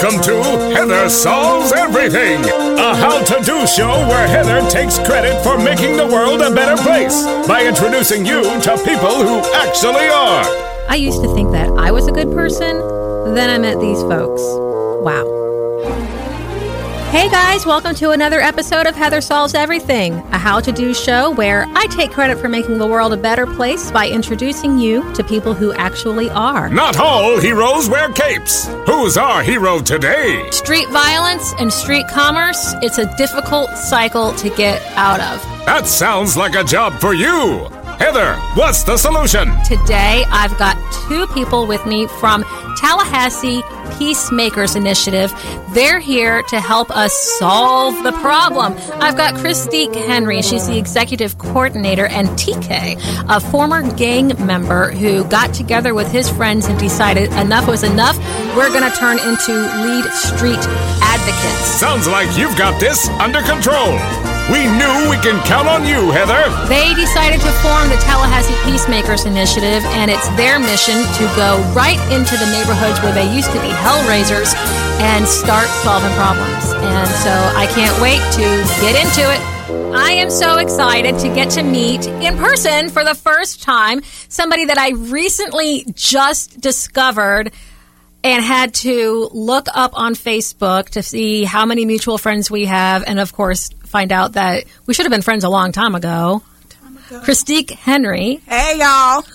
Welcome to Heather Solves Everything, a how to do show where Heather takes credit for making the world a better place by introducing you to people who actually are. I used to think that I was a good person. Then I met these folks. Wow. Hey guys, welcome to another episode of Heather Solves Everything, a how to do show where I take credit for making the world a better place by introducing you to people who actually are. Not all heroes wear capes. Who's our hero today? Street violence and street commerce, it's a difficult cycle to get out of. That sounds like a job for you. Heather, what's the solution? Today, I've got two people with me from Tallahassee Peacemakers Initiative. They're here to help us solve the problem. I've got Christique Henry. She's the executive coordinator, and TK, a former gang member who got together with his friends and decided enough was enough. We're going to turn into lead street advocates. Sounds like you've got this under control. We knew we can count on you, Heather. They decided to form the Tallahassee Peacemakers Initiative, and it's their mission to go right into the neighborhoods where they used to be hellraisers and start solving problems. And so I can't wait to get into it. I am so excited to get to meet in person for the first time somebody that I recently just discovered and had to look up on Facebook to see how many mutual friends we have, and of course, find out that we should have been friends a long time ago. Christique Henry. Hey, y'all.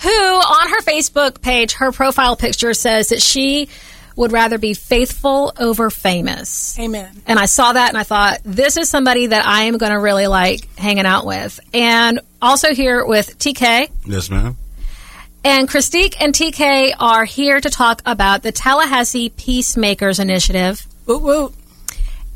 who on her Facebook page, her profile picture says that she would rather be faithful over famous. Amen. And I saw that and I thought, this is somebody that I am going to really like hanging out with. And also here with TK. Yes, ma'am. And Christique and TK are here to talk about the Tallahassee Peacemakers Initiative. Woo woo.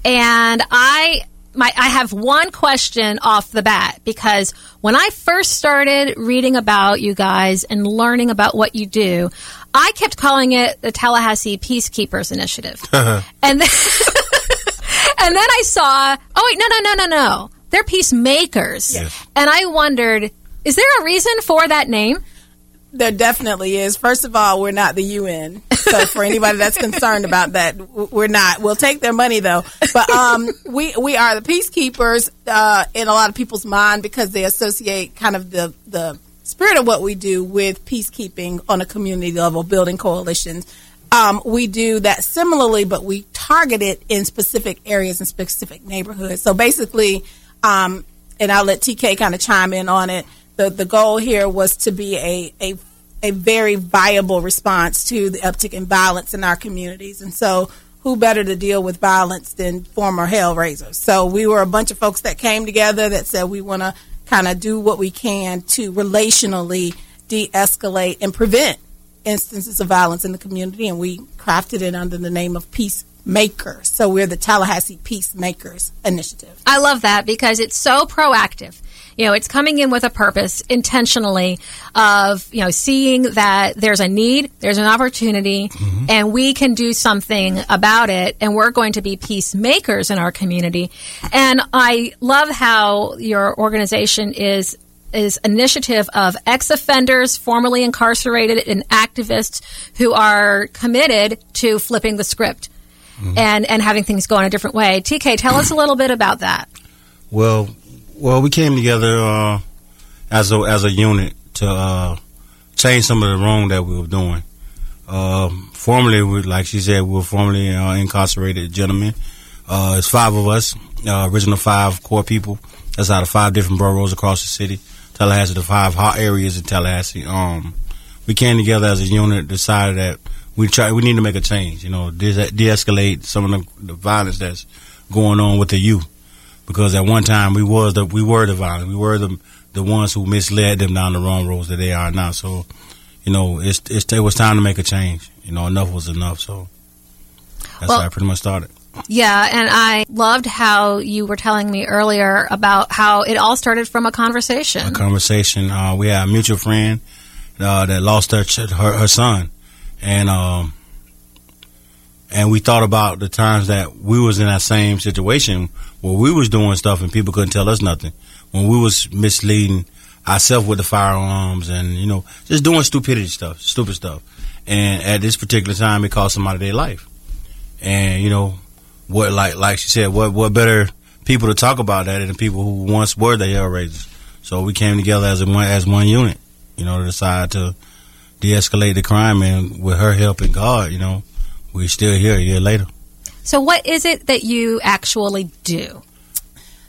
And I my I have one question off the bat because when I first started reading about you guys and learning about what you do, I kept calling it the Tallahassee Peacekeepers Initiative. Uh-huh. and then and then I saw, oh wait, no no no no no. They're peacemakers. Yes. And I wondered, is there a reason for that name? There definitely is. First of all, we're not the UN. So for anybody that's concerned about that, we're not. We'll take their money though. But um, we we are the peacekeepers uh, in a lot of people's mind because they associate kind of the the spirit of what we do with peacekeeping on a community level, building coalitions. Um, we do that similarly, but we target it in specific areas and specific neighborhoods. So basically, um, and I'll let TK kind of chime in on it. The the goal here was to be a a a very viable response to the uptick in violence in our communities, and so who better to deal with violence than former hellraisers? So we were a bunch of folks that came together that said we want to kind of do what we can to relationally de-escalate and prevent instances of violence in the community, and we crafted it under the name of Peacemakers. So we're the Tallahassee Peacemakers Initiative. I love that because it's so proactive. You know, it's coming in with a purpose intentionally of, you know, seeing that there's a need, there's an opportunity, mm-hmm. and we can do something about it, and we're going to be peacemakers in our community. And I love how your organization is is initiative of ex-offenders, formerly incarcerated, and activists who are committed to flipping the script mm-hmm. and and having things go in a different way. TK, tell us a little bit about that. Well, well, we came together uh, as a as a unit to uh, change some of the wrong that we were doing. Um, formerly, we, like she said, we were formerly uh, incarcerated gentlemen. Uh, it's five of us, uh, original five core people. That's out of five different boroughs across the city. Tallahassee, the five hot areas in Tallahassee. Um, we came together as a unit, decided that we try we need to make a change. You know, de- de-escalate some of the, the violence that's going on with the youth. Because at one time we was the we were the violence, we were the the ones who misled them down the wrong roads that they are now. So, you know, it's, it's it was time to make a change. You know, enough was enough. So that's Well- how I pretty much started. Yeah, and I loved how you were telling me earlier about how it all started from a conversation. a conversation. Uh, we had a mutual friend uh, that lost her, her her son, and um, and we thought about the times that we was in that same situation where we was doing stuff and people couldn't tell us nothing. When we was misleading ourselves with the firearms and you know just doing stupidity stuff, stupid stuff, and at this particular time, it cost somebody their life. And you know, what like like she said, what what better people to talk about that than people who once were the Hellraisers. So we came together as a one as one unit, you know, to decide to de-escalate the crime, and with her help and God, you know, we're still here a year later. So, what is it that you actually do?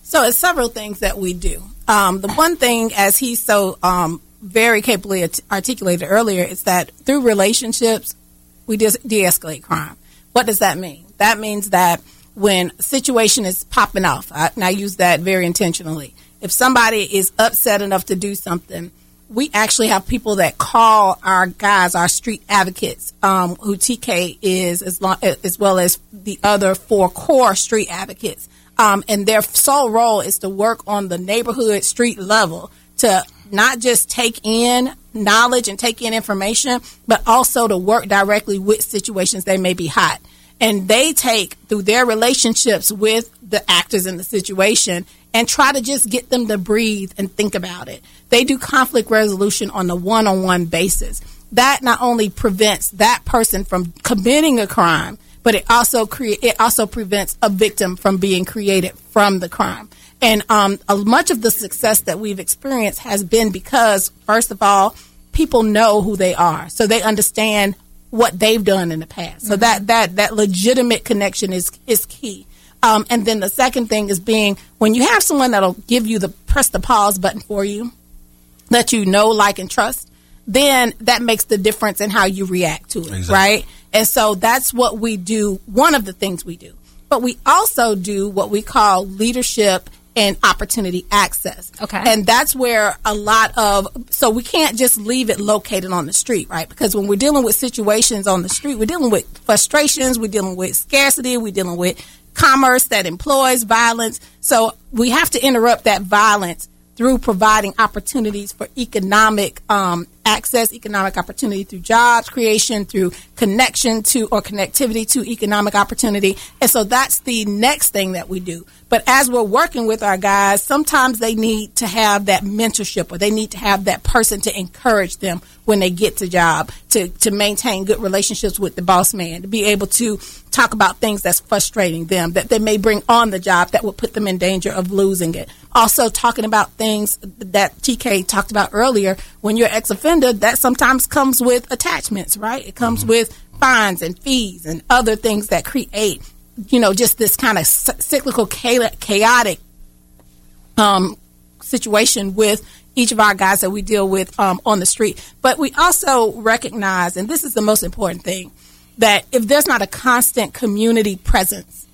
So, it's several things that we do. Um, the one thing, as he so um, very capably articulated earlier, is that through relationships, we de escalate crime. What does that mean? That means that when a situation is popping off, I, and I use that very intentionally, if somebody is upset enough to do something, we actually have people that call our guys, our street advocates, um, who TK is, as, long, as well as the other four core street advocates. Um, and their sole role is to work on the neighborhood street level to not just take in knowledge and take in information, but also to work directly with situations they may be hot. And they take through their relationships with the actors in the situation and try to just get them to breathe and think about it. They do conflict resolution on a one on one basis. That not only prevents that person from committing a crime, but it also create it also prevents a victim from being created from the crime. And um, much of the success that we've experienced has been because, first of all, people know who they are, so they understand what they've done in the past. So mm-hmm. that that that legitimate connection is is key. Um, and then the second thing is being when you have someone that'll give you the press the pause button for you, that you know, like, and trust, then that makes the difference in how you react to it, exactly. right? And so that's what we do. One of the things we do, but we also do what we call leadership and opportunity access. Okay. And that's where a lot of, so we can't just leave it located on the street, right? Because when we're dealing with situations on the street, we're dealing with frustrations, we're dealing with scarcity, we're dealing with commerce that employs violence. So we have to interrupt that violence through providing opportunities for economic um, access, economic opportunity through jobs creation, through connection to or connectivity to economic opportunity. And so that's the next thing that we do. But as we're working with our guys, sometimes they need to have that mentorship or they need to have that person to encourage them when they get to job to, to maintain good relationships with the boss man, to be able to talk about things that's frustrating them, that they may bring on the job that would put them in danger of losing it. Also talking about things that TK talked about earlier, when you're ex-offender, that sometimes comes with attachments, right? It comes mm-hmm. with fines and fees and other things that create you know, just this kind of cyclical, chaotic um, situation with each of our guys that we deal with um, on the street. But we also recognize, and this is the most important thing, that if there's not a constant community presence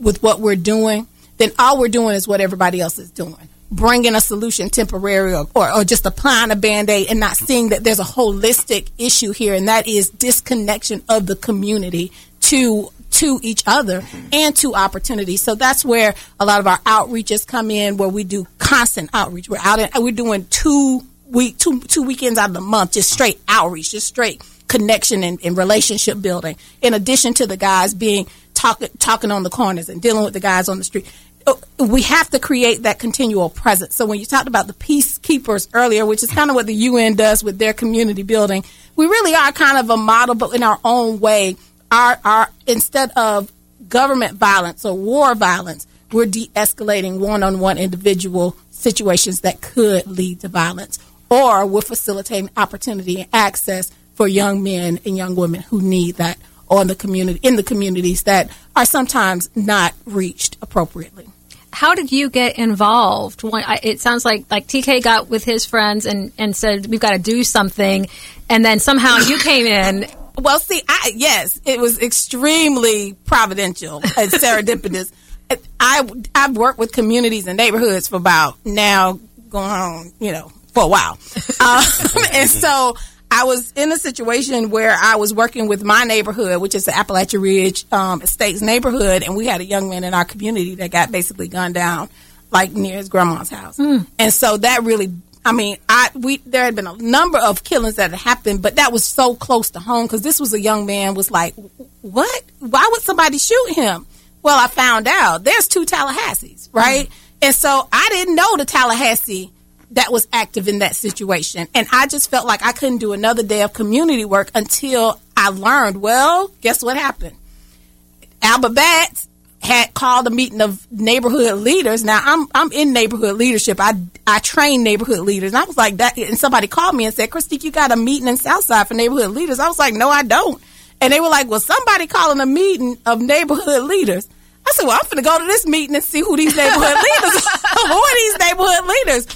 with what we're doing, then all we're doing is what everybody else is doing. Bringing a solution temporary or, or, or just applying a band aid and not seeing that there's a holistic issue here, and that is disconnection of the community to to each other and to opportunities. So that's where a lot of our outreaches come in, where we do constant outreach. We're out, and we're doing two week, two two weekends out of the month, just straight outreach, just straight connection and, and relationship building. In addition to the guys being talking talking on the corners and dealing with the guys on the street Uh, we have to create that continual presence. So when you talked about the peacekeepers earlier, which is kind of what the UN does with their community building, we really are kind of a model, but in our own way our, our instead of government violence or war violence, we're de-escalating one-on-one individual situations that could lead to violence, or we're facilitating opportunity and access for young men and young women who need that on the community in the communities that are sometimes not reached appropriately. How did you get involved? It sounds like like TK got with his friends and, and said we've got to do something, and then somehow you came in well, see, I yes, it was extremely providential and serendipitous. I I've worked with communities and neighborhoods for about now going on, you know, for a while, um, and so I was in a situation where I was working with my neighborhood, which is the Apalachee Ridge um, Estates neighborhood, and we had a young man in our community that got basically gunned down, like near his grandma's house, mm. and so that really I mean, I we there had been a number of killings that had happened, but that was so close to home because this was a young man was like, what? Why would somebody shoot him? Well, I found out there's two Tallahassees, right? Mm-hmm. And so I didn't know the Tallahassee that was active in that situation. And I just felt like I couldn't do another day of community work until I learned, well, guess what happened? Albert Batts had called a meeting of neighborhood leaders. Now I'm I'm in neighborhood leadership. I I train neighborhood leaders. And I was like that and somebody called me and said, Christique, you got a meeting in Southside for neighborhood leaders. I was like, No, I don't. And they were like, Well, somebody calling a meeting of neighborhood leaders. I said, Well, I'm gonna go to this meeting and see who these neighborhood leaders who are these neighborhood leaders.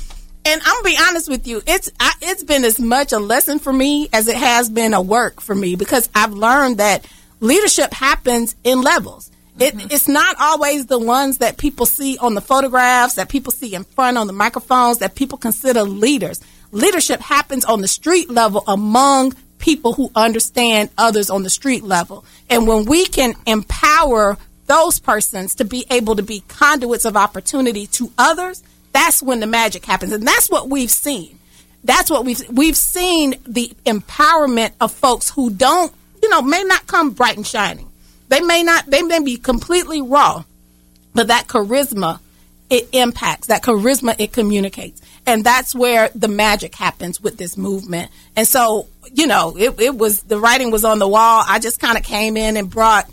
And I'm gonna be honest with you, it's I, it's been as much a lesson for me as it has been a work for me because I've learned that leadership happens in levels. It, mm-hmm. It's not always the ones that people see on the photographs, that people see in front on the microphones, that people consider leaders. Leadership happens on the street level among people who understand others on the street level. And when we can empower those persons to be able to be conduits of opportunity to others, that's when the magic happens. And that's what we've seen. That's what we've we've seen the empowerment of folks who don't, you know, may not come bright and shining. They may not they may be completely raw, but that charisma it impacts. That charisma it communicates. And that's where the magic happens with this movement. And so, you know, it, it was the writing was on the wall. I just kind of came in and brought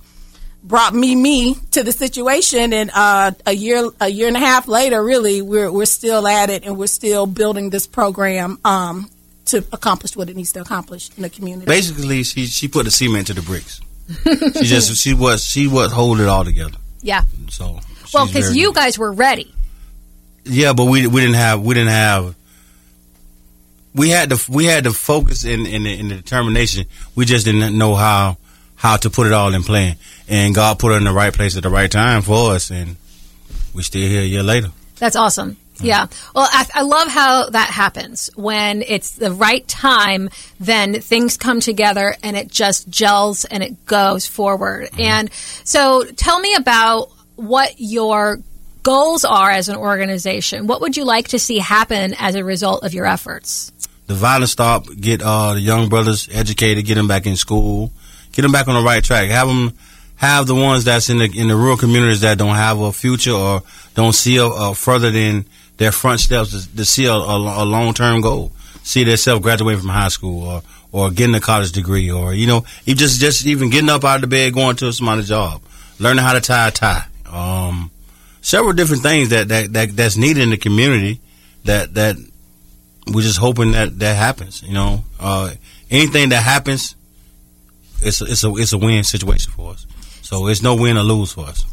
brought me me to the situation. And uh, a year a year and a half later really we're we're still at it and we're still building this program um, to accomplish what it needs to accomplish in the community. Basically she she put the cement to the bricks. She just she was she was holding it all together. Yeah. So well because you good. guys were ready. Yeah but we we didn't have we didn't have we had the we had the focus in in the, in the determination. We just didn't know how how to put it all in play. And God put it in the right place at the right time for us, and we're still here a year later. That's awesome. Yeah. Well, I, I, love how that happens. When it's the right time, then things come together and it just gels and it goes forward. Mm-hmm. And so tell me about what your goals are as an organization. What would you like to see happen as a result of your efforts? The violence stop, get uh, the young brothers educated, get them back in school, get them back on the right track. Have them have the ones that's in the in the rural communities that don't have a future or don't see a, a further than their front steps to, to see a, a, a long term goal. See themselves graduating from high school or or getting a college degree or you know even just just even getting up out of the bed going to a smart job, learning how to tie a tie. Um, several different things that, that, that that's needed in the community that that we're just hoping that that happens. You know, uh, anything that happens it's a, it's a it's a win situation for us. So it's no win or lose for us.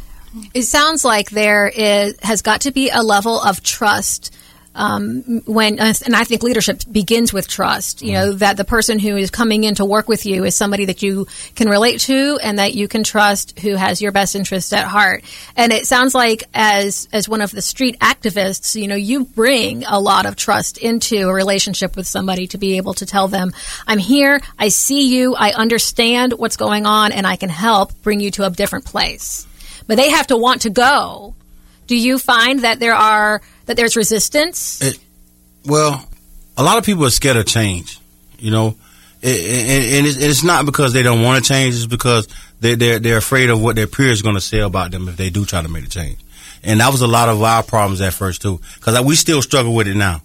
It sounds like there is has got to be a level of trust um, when and I think leadership begins with trust. You know that the person who is coming in to work with you is somebody that you can relate to and that you can trust, who has your best interests at heart. And it sounds like as as one of the street activists, you know, you bring a lot of trust into a relationship with somebody to be able to tell them, "I'm here, I see you, I understand what's going on, and I can help bring you to a different place." But they have to want to go. Do you find that there are that there's resistance? It, well, a lot of people are scared of change. You know, and it's not because they don't want to change. It's because they're they're, they're afraid of what their peers are going to say about them if they do try to make a change. And that was a lot of our problems at first too, because we still struggle with it now.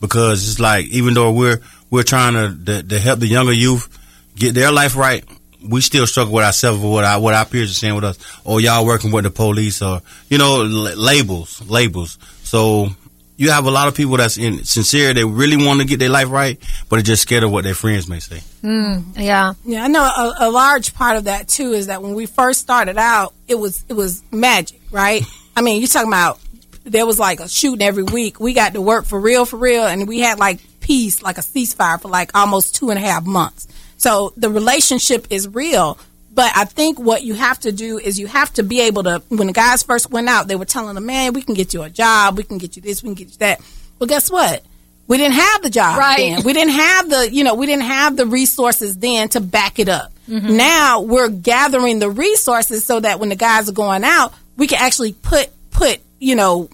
Because it's like even though we're we're trying to, to, to help the younger youth get their life right, we still struggle with ourselves with what our what our peers are saying with us. Or y'all working with the police, or you know, l- labels, labels. So you have a lot of people that's in sincere. They really want to get their life right, but they're just scared of what their friends may say. Mm, yeah, yeah. I know a, a, large part of that too is that when we first started out, it was it was magic, right? I mean, you're talking about there was like a shooting every week. We got to work for real, for real, and we had like peace, like a ceasefire for like almost two and a half months. So the relationship is real. But I think what you have to do is you have to be able to. When the guys first went out, they were telling them, "Man, we can get you a job. We can get you this. We can get you that." Well, guess what? We didn't have the job right. then. We didn't have the, you know, we didn't have the resources then to back it up. Mm-hmm. Now we're gathering the resources so that when the guys are going out, we can actually put put you know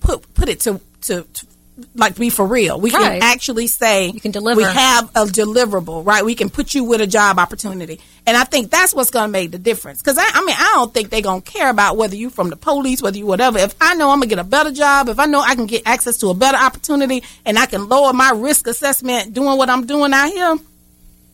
put put it to to, to like be for real. We Right. can actually say You can deliver. We have a deliverable, right? We can put you with a job opportunity, and I think that's what's going to make the difference. Because I, I mean, I don't think they're going to care about whether you're from the police, whether you whatever. If I know I'm gonna get a better job, if I know I can get access to a better opportunity, and I can lower my risk assessment doing what I'm doing out here,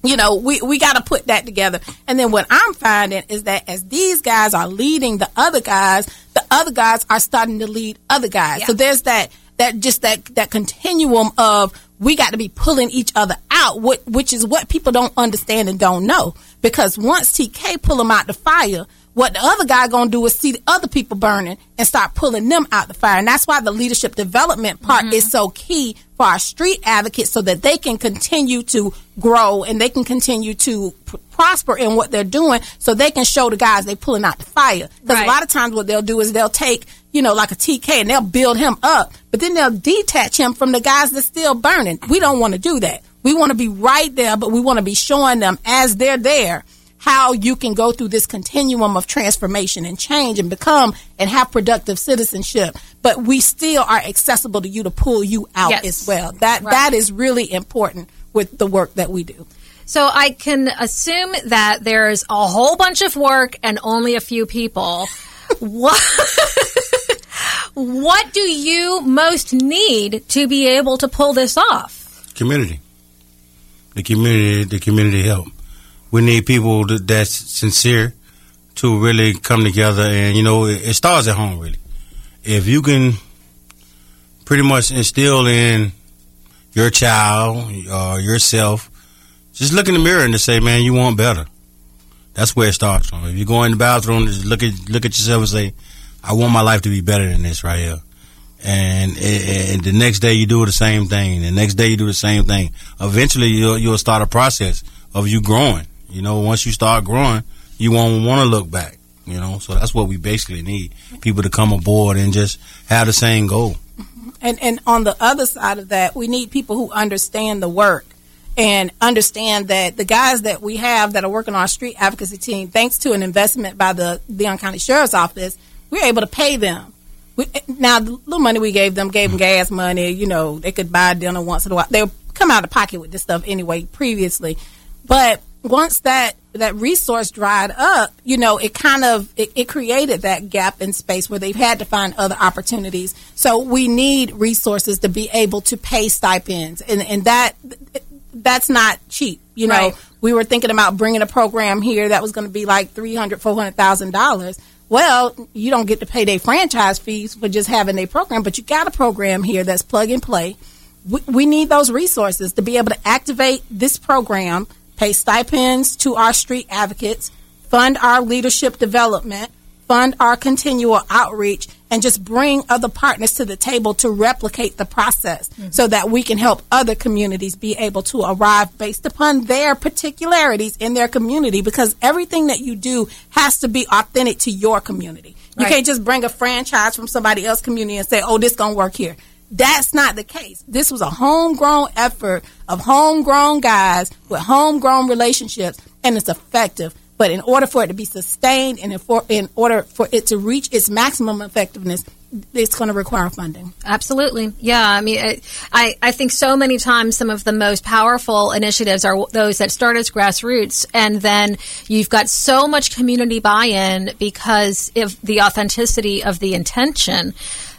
you know, we, we got to put that together. And then what I'm finding is that as these guys are leading the other guys, the other guys are starting to lead other guys. Yeah. So there's that, that just that, that continuum of we got to be pulling each other out, which, which is what people don't understand and don't know. Because once TK pull them out the fire, what the other guy gonna do is see the other people burning and start pulling them out the fire. And that's why the leadership development part is so key for our street advocates so that they can continue to grow and they can continue to pr- prosper in what they're doing so they can show the guys they pulling out the fire. Because Right. a lot of times what they'll do is they'll take, you know, like a TK and they'll build him up, but then they'll detach him from the guys that's still burning. We don't want to do that. We want to be right there, but we want to be showing them as they're there how you can go through this continuum of transformation and change and become and have productive citizenship. But we still are accessible to you to pull you out Yes. as well. That Right. that is really important with the work that we do. So I can assume that there's a whole bunch of work and only a few people. what what do you most need to be able to pull this off? community. The community, the community help. We need people that, that's sincere to really come together, and you know, it, starts at home. Really, if you can pretty much instill in your child or yourself, just look in the mirror and just say, "Man, you want better." That's where it starts from. If you go in the bathroom, just look at look at yourself and say, "I want my life to be better than this right here." and, and the next day you do the same thing. The next day you do the same thing. Eventually, you'll you'll start a process of you growing. You know, once you start growing, you won't want to look back. You know, so that's what we basically need: people to come aboard and just have the same goal. Mm-hmm. And and on the other side of that, we need people who understand the work and understand that the guys that we have that are working on our street advocacy team, thanks to an investment by the Leon County Sheriff's Office, we're able to pay them. We, now, the little money we gave them, gave them gas money. You know, they could buy dinner once in a while. They come out of pocket with this stuff anyway. Previously, but once that that resource dried up, you know, it kind of it, it created that gap in space where they've had to find other opportunities. So we need resources to be able to pay stipends, and and that that's not cheap. You know, Right. we were thinking about bringing a program here that was going to be like three hundred, four hundred thousand dollars. Well, you don't get to pay their franchise fees for just having a program, but you got a program here that's plug and play. We, we need those resources to be able to activate this program, pay stipends to our street advocates, fund our leadership development, fund our continual outreach, and just bring other partners to the table to replicate the process mm-hmm. so that we can help other communities be able to arrive based upon their particularities in their community because everything that you do has to be authentic to your community. You Right. can't just bring a franchise from somebody else's community and say, oh, this going to work here. That's not the case. This was a homegrown effort of homegrown guys with homegrown relationships, and it's effective. But in order for it to be sustained and in, for, in order for it to reach its maximum effectiveness, it's going to require funding. Absolutely. Yeah. I mean, I, I, I think so many times some of the most powerful initiatives are those that start as grassroots. And then you've got so much community buy in because of the authenticity of the intention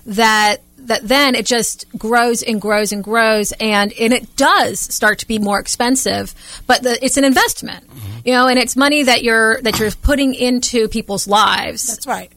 that that then it just grows and grows and grows and, and it does start to be more expensive but the, it's an investment mm-hmm. You know and it's money that you're that you're putting into people's lives That's right.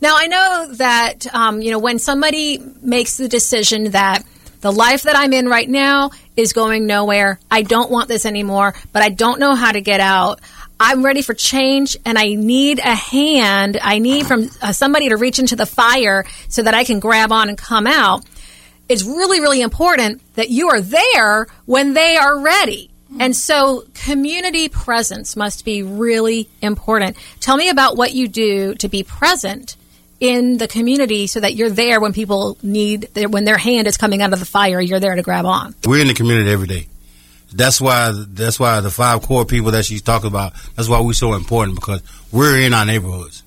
now I know that um, you know when somebody makes the decision that the life that I'm in right now is going nowhere. I don't want this anymore, but I don't know how to get out. I'm ready for change, and I need a hand. I need from uh, somebody to reach into the fire so that I can grab on and come out. It's really, really important that you are there when they are ready. And so community presence must be really important. Tell me about what you do to be present in the community so that you're there when people need, when their hand is coming out of the fire, you're there to grab on. We're in the community every day. That's why. That's why the five core people that she's talking about. That's why we're so important because we're in our neighborhoods,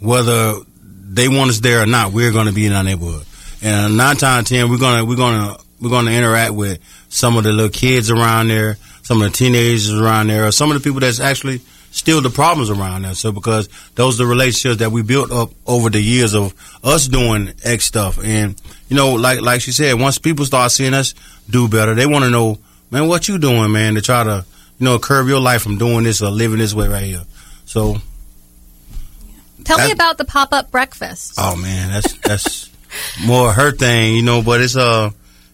whether they want us there or not. We're going to be in our neighborhood, and nine times ten, we're gonna we're gonna we're going to interact with some of the little kids around there, some of the teenagers around there, or some of the people that's actually still the problems around there. So because those are the relationships that we built up over the years of us doing X stuff, and you know, like like she said, once people start seeing us do better, they want to know, man, what you doing, man, to try to you know curb your life from doing this or living this way right here. So. Tell me about the pop up breakfast. Oh man, that's that's more her thing, you know. But it's uh,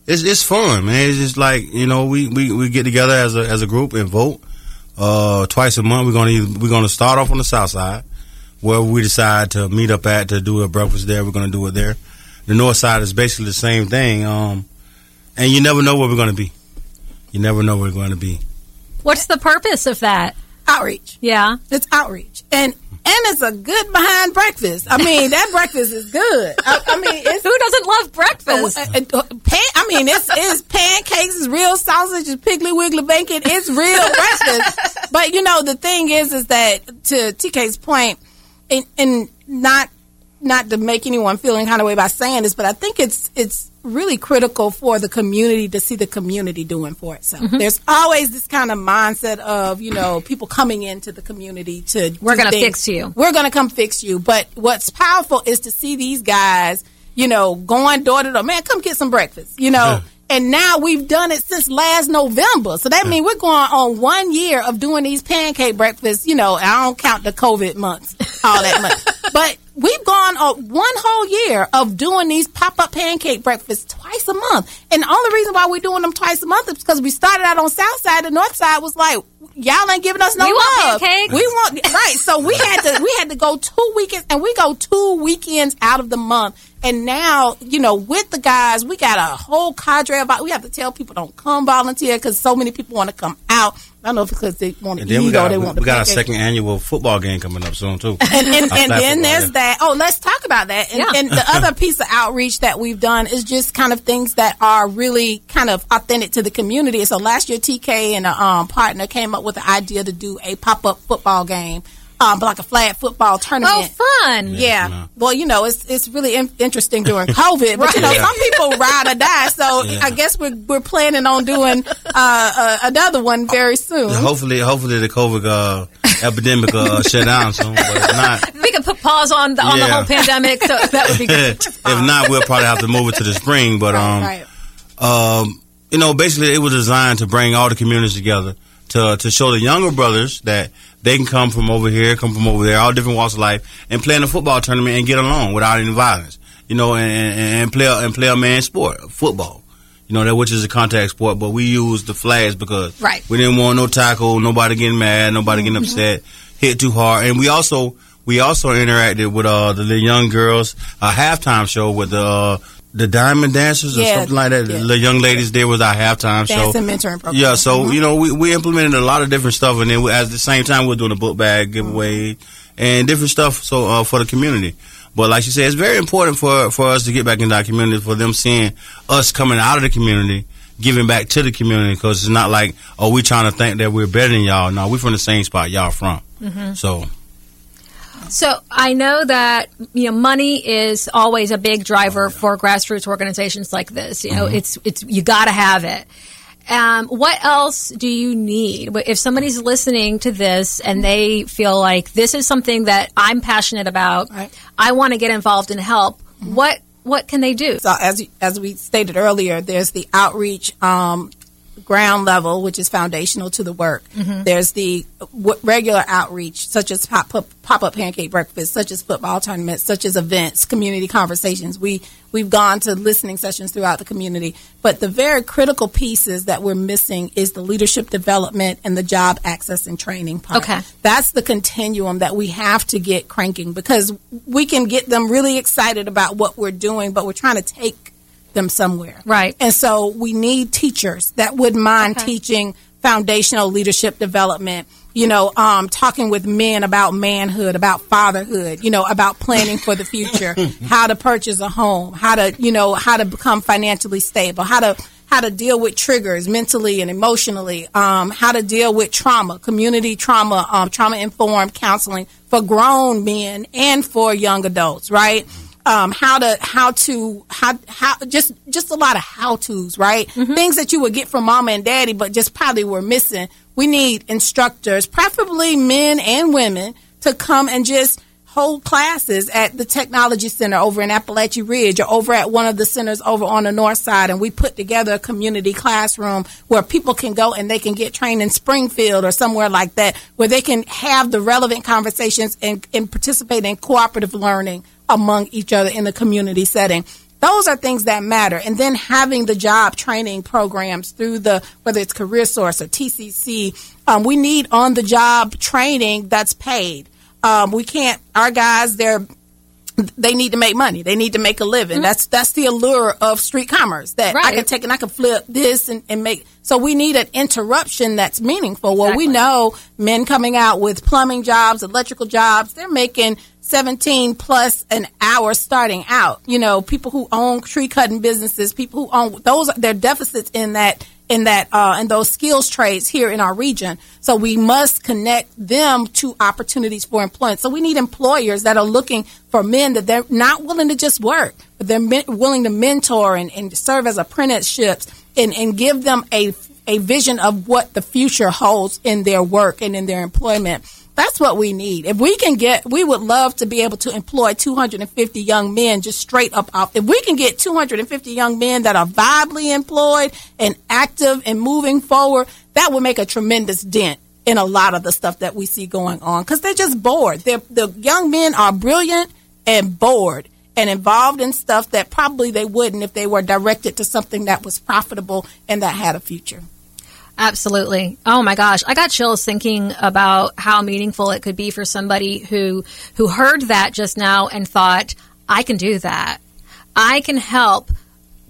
it's it's fun, man. It's just like you know, we, we, we get together as a as a group and vote. Uh, twice a month, we're gonna either, we're gonna start off on the south side, where we decide to meet up at to do a breakfast there. We're gonna do it there. The north side is basically the same thing. Um, and you never know where we're gonna be. You never know where we're going to be. What's the purpose of that? Outreach. Yeah. It's outreach. And and it's a good behind breakfast. I mean, that breakfast is good. I, I mean, it's Who doesn't love breakfast? Uh, uh, pan, I mean, it's, it's pancakes, it's real sausage, it's piggly wiggly bacon, it's real breakfast. But you know, the thing is, is that to TK's point, and, and not not to make anyone feel any kind of way by saying this, but I think it's it's really critical for the community to see the community doing for itself. Mm-hmm. There's always this kind of mindset of you know people coming into the community to We're gonna fix you. We're gonna come fix you. But what's powerful is to see these guys, you know, going door to door. Man, come get some breakfast. You know. And now we've done it since last November. So that means we're going on one year of doing these pancake breakfasts. You know, I don't count the COVID months, all that much. But we've gone on one whole year of doing these pop up pancake breakfasts twice a month. And the only reason why we're doing them twice a month is because we started out on South Side. The North Side was like, y'all ain't giving us no We want love. pancakes. We want right. So we had to we had to go two weekends, and we go two weekends out of the month. And now, you know, with the guys, we got a whole cadre of. We have to tell people don't come volunteer because so many people want to come out. I don't know if because they want to eat then we or got they we, want the we got our pancakes. second annual football game coming up soon too. And, and, and then there's yeah. that. Oh, let's talk about that. And, Yeah. and the other piece of outreach that we've done is just kind of things that are really kind of authentic to the community. So last year, TK and a um, partner came up with the idea to do a pop up football game, um, like a flag football tournament. Oh, fun. Yeah. no. Well, you know, it's it's really in- interesting during COVID, but you know, Yeah. some people ride or die. So Yeah. I guess we're we're planning on doing uh, uh, another one very soon. Hopefully, hopefully the COVID uh, epidemic uh, shut down soon. But if not, We can put pause on the, on the whole pandemic. So that would be good. if not, we'll probably have to move it to the spring. But um, right. um, you know, basically, it was designed to bring all the communities together to to show the younger brothers that they can come from over here, come from over there, all different walks of life, and play in a football tournament and get along without any violence. You know, and, and, play a- and play a man sport, football. You know that which is a contact sport, but we use the flags because Right. we didn't want no tackle, nobody getting mad, nobody getting upset, hit too hard, and we also we also interacted with uh the little young girls a halftime show with the uh, the Diamond Dancers or Yeah, something like that. yeah. The young ladies there was our halftime show. Dance and mentoring program. Yeah, so mm-hmm. you know we, we implemented a lot of different stuff, and then we, at the same time we're doing a book bag giveaway mm-hmm. and different stuff so uh, for the community. But like she said, it's very important for for us to get back into our community, for them seeing us coming out of the community, giving back to the community, because it's not like oh we trying to think that we're better than y'all. No, we're from the same spot y'all from. Mm-hmm. So So I know that you know money is always a big driver for grassroots organizations like this. You know, it's it's you got to have it. Um, what else do you need? If somebody's listening to this and they feel like this is something that I'm passionate about, Right. I want to get involved and help. What what can they do? So as as we stated earlier, there's the outreach um, ground level, which is foundational to the work. Mm-hmm. There's the w- regular outreach, such as pop up pop up pancake breakfast, such as football tournaments, such as events, community conversations. We we've gone to listening sessions throughout the community, but the very critical pieces that we're missing is the leadership development and the job access and training part. Okay. That's the continuum that we have to get cranking because we can get them really excited about what we're doing, but we're trying to take them somewhere. Right. And so we need teachers that wouldn't mind Okay. teaching foundational leadership development, you know, um, talking with men about manhood, about fatherhood, you know, about planning for the future, how to purchase a home, how to, you know, how to become financially stable, how to how to deal with triggers mentally and emotionally, um, how to deal with trauma, community trauma, um, trauma informed counseling for grown men and for young adults, right? Um, how to how to how how just just a lot of how tos, right? Things that you would get from mama and daddy, but just probably were missing. We need instructors, preferably men and women, to come and just hold classes at the technology center over in Apalachee Ridge or over at one of the centers over on the north side and we put together a community classroom where people can go and they can get trained in Springfield or somewhere like that where they can have the relevant conversations and, and participate in cooperative learning among each other in the community setting. Those are things that matter. And then having the job training programs through the, whether it's Career Source or TCC, um, we need on the job training that's paid. Um, we can't, our guys, they're, they need to make money. They need to make a living. Mm-hmm. That's that's the allure of street commerce. That I can take and I can flip this and, and make. So we need an interruption that's meaningful. Well, we know men coming out with plumbing jobs, electrical jobs, they're making 17 plus an hour starting out. You know, people who own tree cutting businesses, people who own those, there are deficits in that in that uh, in those skills trades here in our region. So we must connect them to opportunities for employment. So we need employers that are looking for men that they're not willing to just work, but they're men- willing to mentor and, and serve as apprenticeships and, and give them a a vision of what the future holds in their work and in their employment. That's what we need. If we can get, we would love to be able to employ 250 young men just straight up off. If we can get 250 young men that are viably employed and active and moving forward, that would make a tremendous dent in a lot of the stuff that we see going on because they're just bored. They're, the young men are brilliant and bored and involved in stuff that probably they wouldn't if they were directed to something that was profitable and that had a future. Absolutely. Oh my gosh, I got chills thinking about how meaningful it could be for somebody who who heard that just now and thought, I can do that. I can help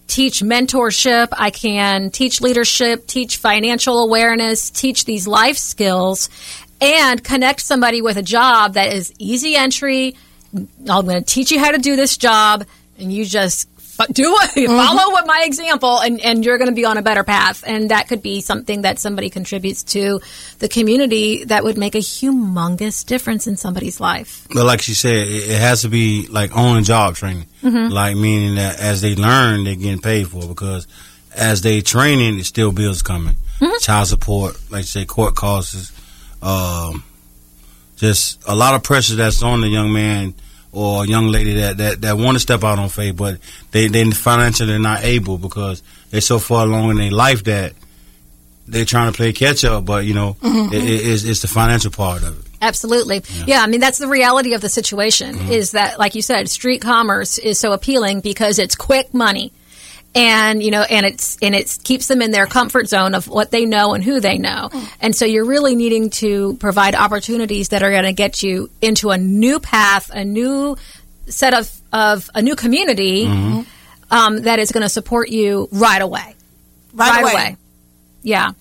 teach mentorship, I can teach leadership, teach financial awareness, teach these life skills and connect somebody with a job that is easy entry. I'm going to teach you how to do this job and you just do it mm-hmm. follow what my example and, and you're going to be on a better path. And that could be something that somebody contributes to the community that would make a humongous difference in somebody's life. But like she said, it, it has to be like on the job training. Mm-hmm. Like meaning that as they learn, they're getting paid for because as they training, it still bills coming. Mm-hmm. Child support, like you say, court costs, um, just a lot of pressure that's on the young man or a young lady that, that, that want to step out on faith, but they they financially not able because they're so far along in their life that they're trying to play catch up. But you know, mm-hmm, it, it, mm-hmm. it's, it's the financial part of it. Absolutely. Yeah. I mean, that's the reality of the situation mm-hmm. is that, like you said, street commerce is so appealing because it's quick money. And, you know, and it's, and it keeps them in their comfort zone of what they know and who they know. And so you're really needing to provide opportunities that are going to get you into a new path, a new set of, of a new community, um, that is going to support you right away. Right, away. Yeah.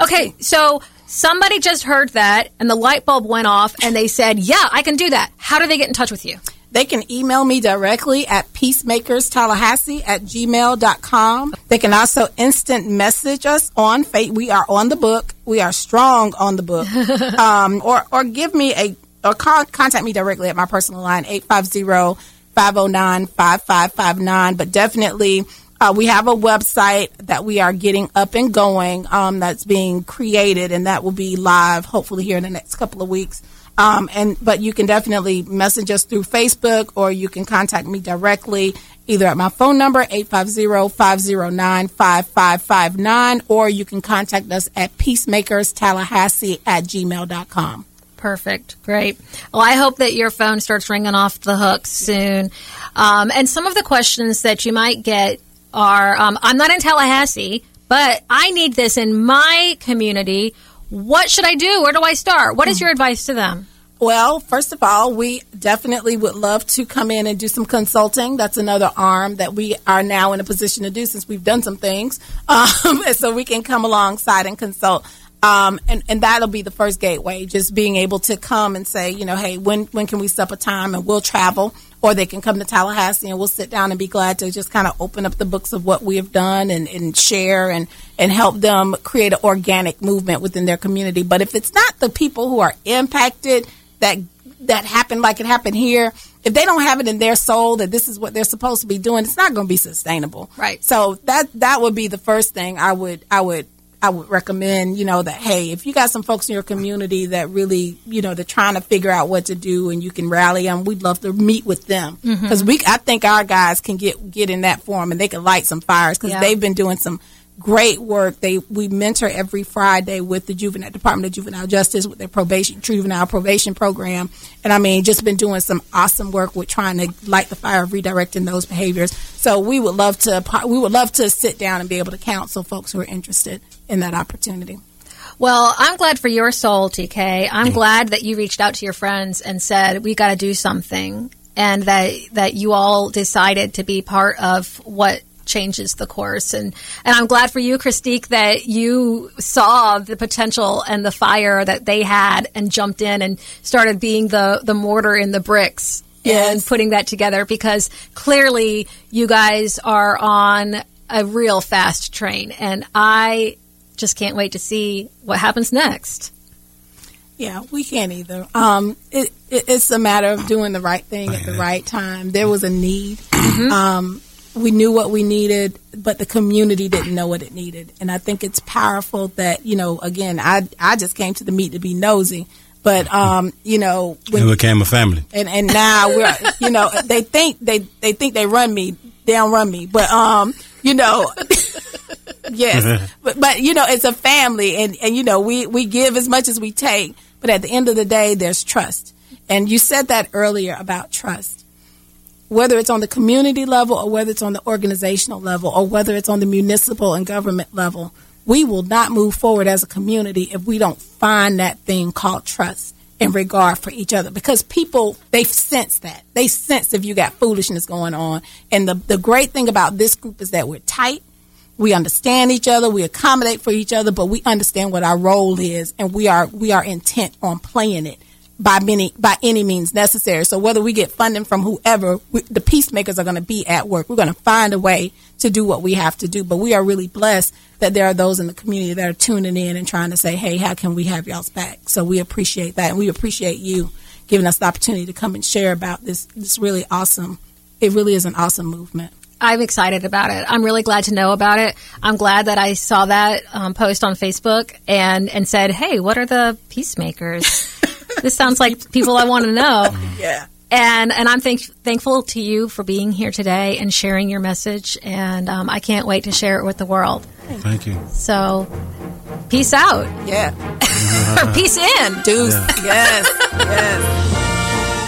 okay, so somebody just heard that and the light bulb went off and they said, Yeah, I can do that. How do they get in touch with you? They can email me directly at peacemakerstallahassee at gmail.com. They can also instant message us on Fate. We are on the book. We are strong on the book. um, or, or give me a, or call, contact me directly at my personal line, 850-509-5559. But definitely, uh, we have a website that we are getting up and going, um, that's being created and that will be live hopefully here in the next couple of weeks. Um, and but you can definitely message us through Facebook or you can contact me directly either at my phone number 850-509-5559 or you can contact us at peacemakerstallahassee at gmail.com. Perfect. Great. Well, I hope that your phone starts ringing off the hook soon. Um, and some of the questions that you might get are um, I'm not in Tallahassee, but I need this in my community. What should I do? Where do I start? What is your advice to them? Well, first of all, we definitely would love to come in and do some consulting. That's another arm that we are now in a position to do since we've done some things. Um, so we can come alongside and consult. Um, and, and that'll be the first gateway, just being able to come and say, you know, hey, when, when can we set up a time and we'll travel? Or they can come to Tallahassee and we'll sit down and be glad to just kind of open up the books of what we have done and, and share and, and help them create an organic movement within their community. But if it's not the people who are impacted that that happen like it happened here, if they don't have it in their soul that this is what they're supposed to be doing, it's not going to be sustainable. Right. So that that would be the first thing I would I would I would recommend, you know, that hey, if you got some folks in your community that really, you know, they're trying to figure out what to do, and you can rally them, we'd love to meet with them mm-hmm. because we, I think our guys can get get in that form and they can light some fires because Yeah. they've been doing some great work. They we mentor every Friday with the juvenile Department of Juvenile Justice with their probation juvenile probation program, and I mean just been doing some awesome work with trying to light the fire of redirecting those behaviors. So we would love to we would love to sit down and be able to counsel folks who are interested in that opportunity. Well, I'm glad for your soul, TK. I'm mm-hmm. glad that you reached out to your friends and said we got to do something, and that that you all decided to be part of what changes the course. And and I'm glad for you, Christique, that you saw the potential and the fire that they had and jumped in and started being the the mortar in the bricks and putting that together because clearly you guys are on a real fast train, and I just can't wait to see what happens next. Yeah, we can't either. Um, it, it, it's a matter of doing the right thing at the right time. There was a need. Um, we knew what we needed, but the community didn't know what it needed. And I think it's powerful that you know. Again, I I just came to the meet to be nosy, but um, you know when It became a family. and and now we're you know they think they they think they run me they don't run me but um you know yes but but you know it's a family and and you know we we give as much as we take but at the end of the day there's trust and you said that earlier about trust whether it's on the community level or whether it's on the organizational level or whether it's on the municipal and government level we will not move forward as a community if we don't find that thing called trust and regard for each other. Because people they sense that. They sense if you got foolishness going on. And the, the great thing about this group is that we're tight. We understand each other. We accommodate for each other but we understand what our role is and we are we are intent on playing it by many by any means necessary so whether we get funding from whoever we, the peacemakers are going to be at work we're going to find a way to do what we have to do but we are really blessed that there are those in the community that are tuning in and trying to say hey how can we have y'all's back so we appreciate that and we appreciate you giving us the opportunity to come and share about this this really awesome it really is an awesome movement I'm excited about it. I'm really glad to know about it. I'm glad that I saw that um, post on Facebook and and said, "Hey, what are the peacemakers?" this sounds like people I want to know. yeah And and I'm thank- thankful to you for being here today and sharing your message. And um, I can't wait to share it with the world. Thank you. So, peace out yeah or peace in. deuce yes yes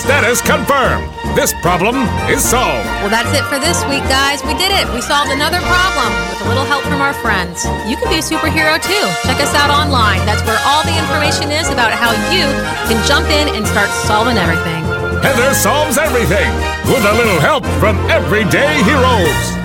Status confirmed. This problem is solved. Well, that's it for this week, guys. We did it. We solved another problem with a little help from our friends. You can be a superhero too. Check us out online. That's where all the information is about how you can jump in and start solving everything. Heather solves everything with a little help from everyday heroes.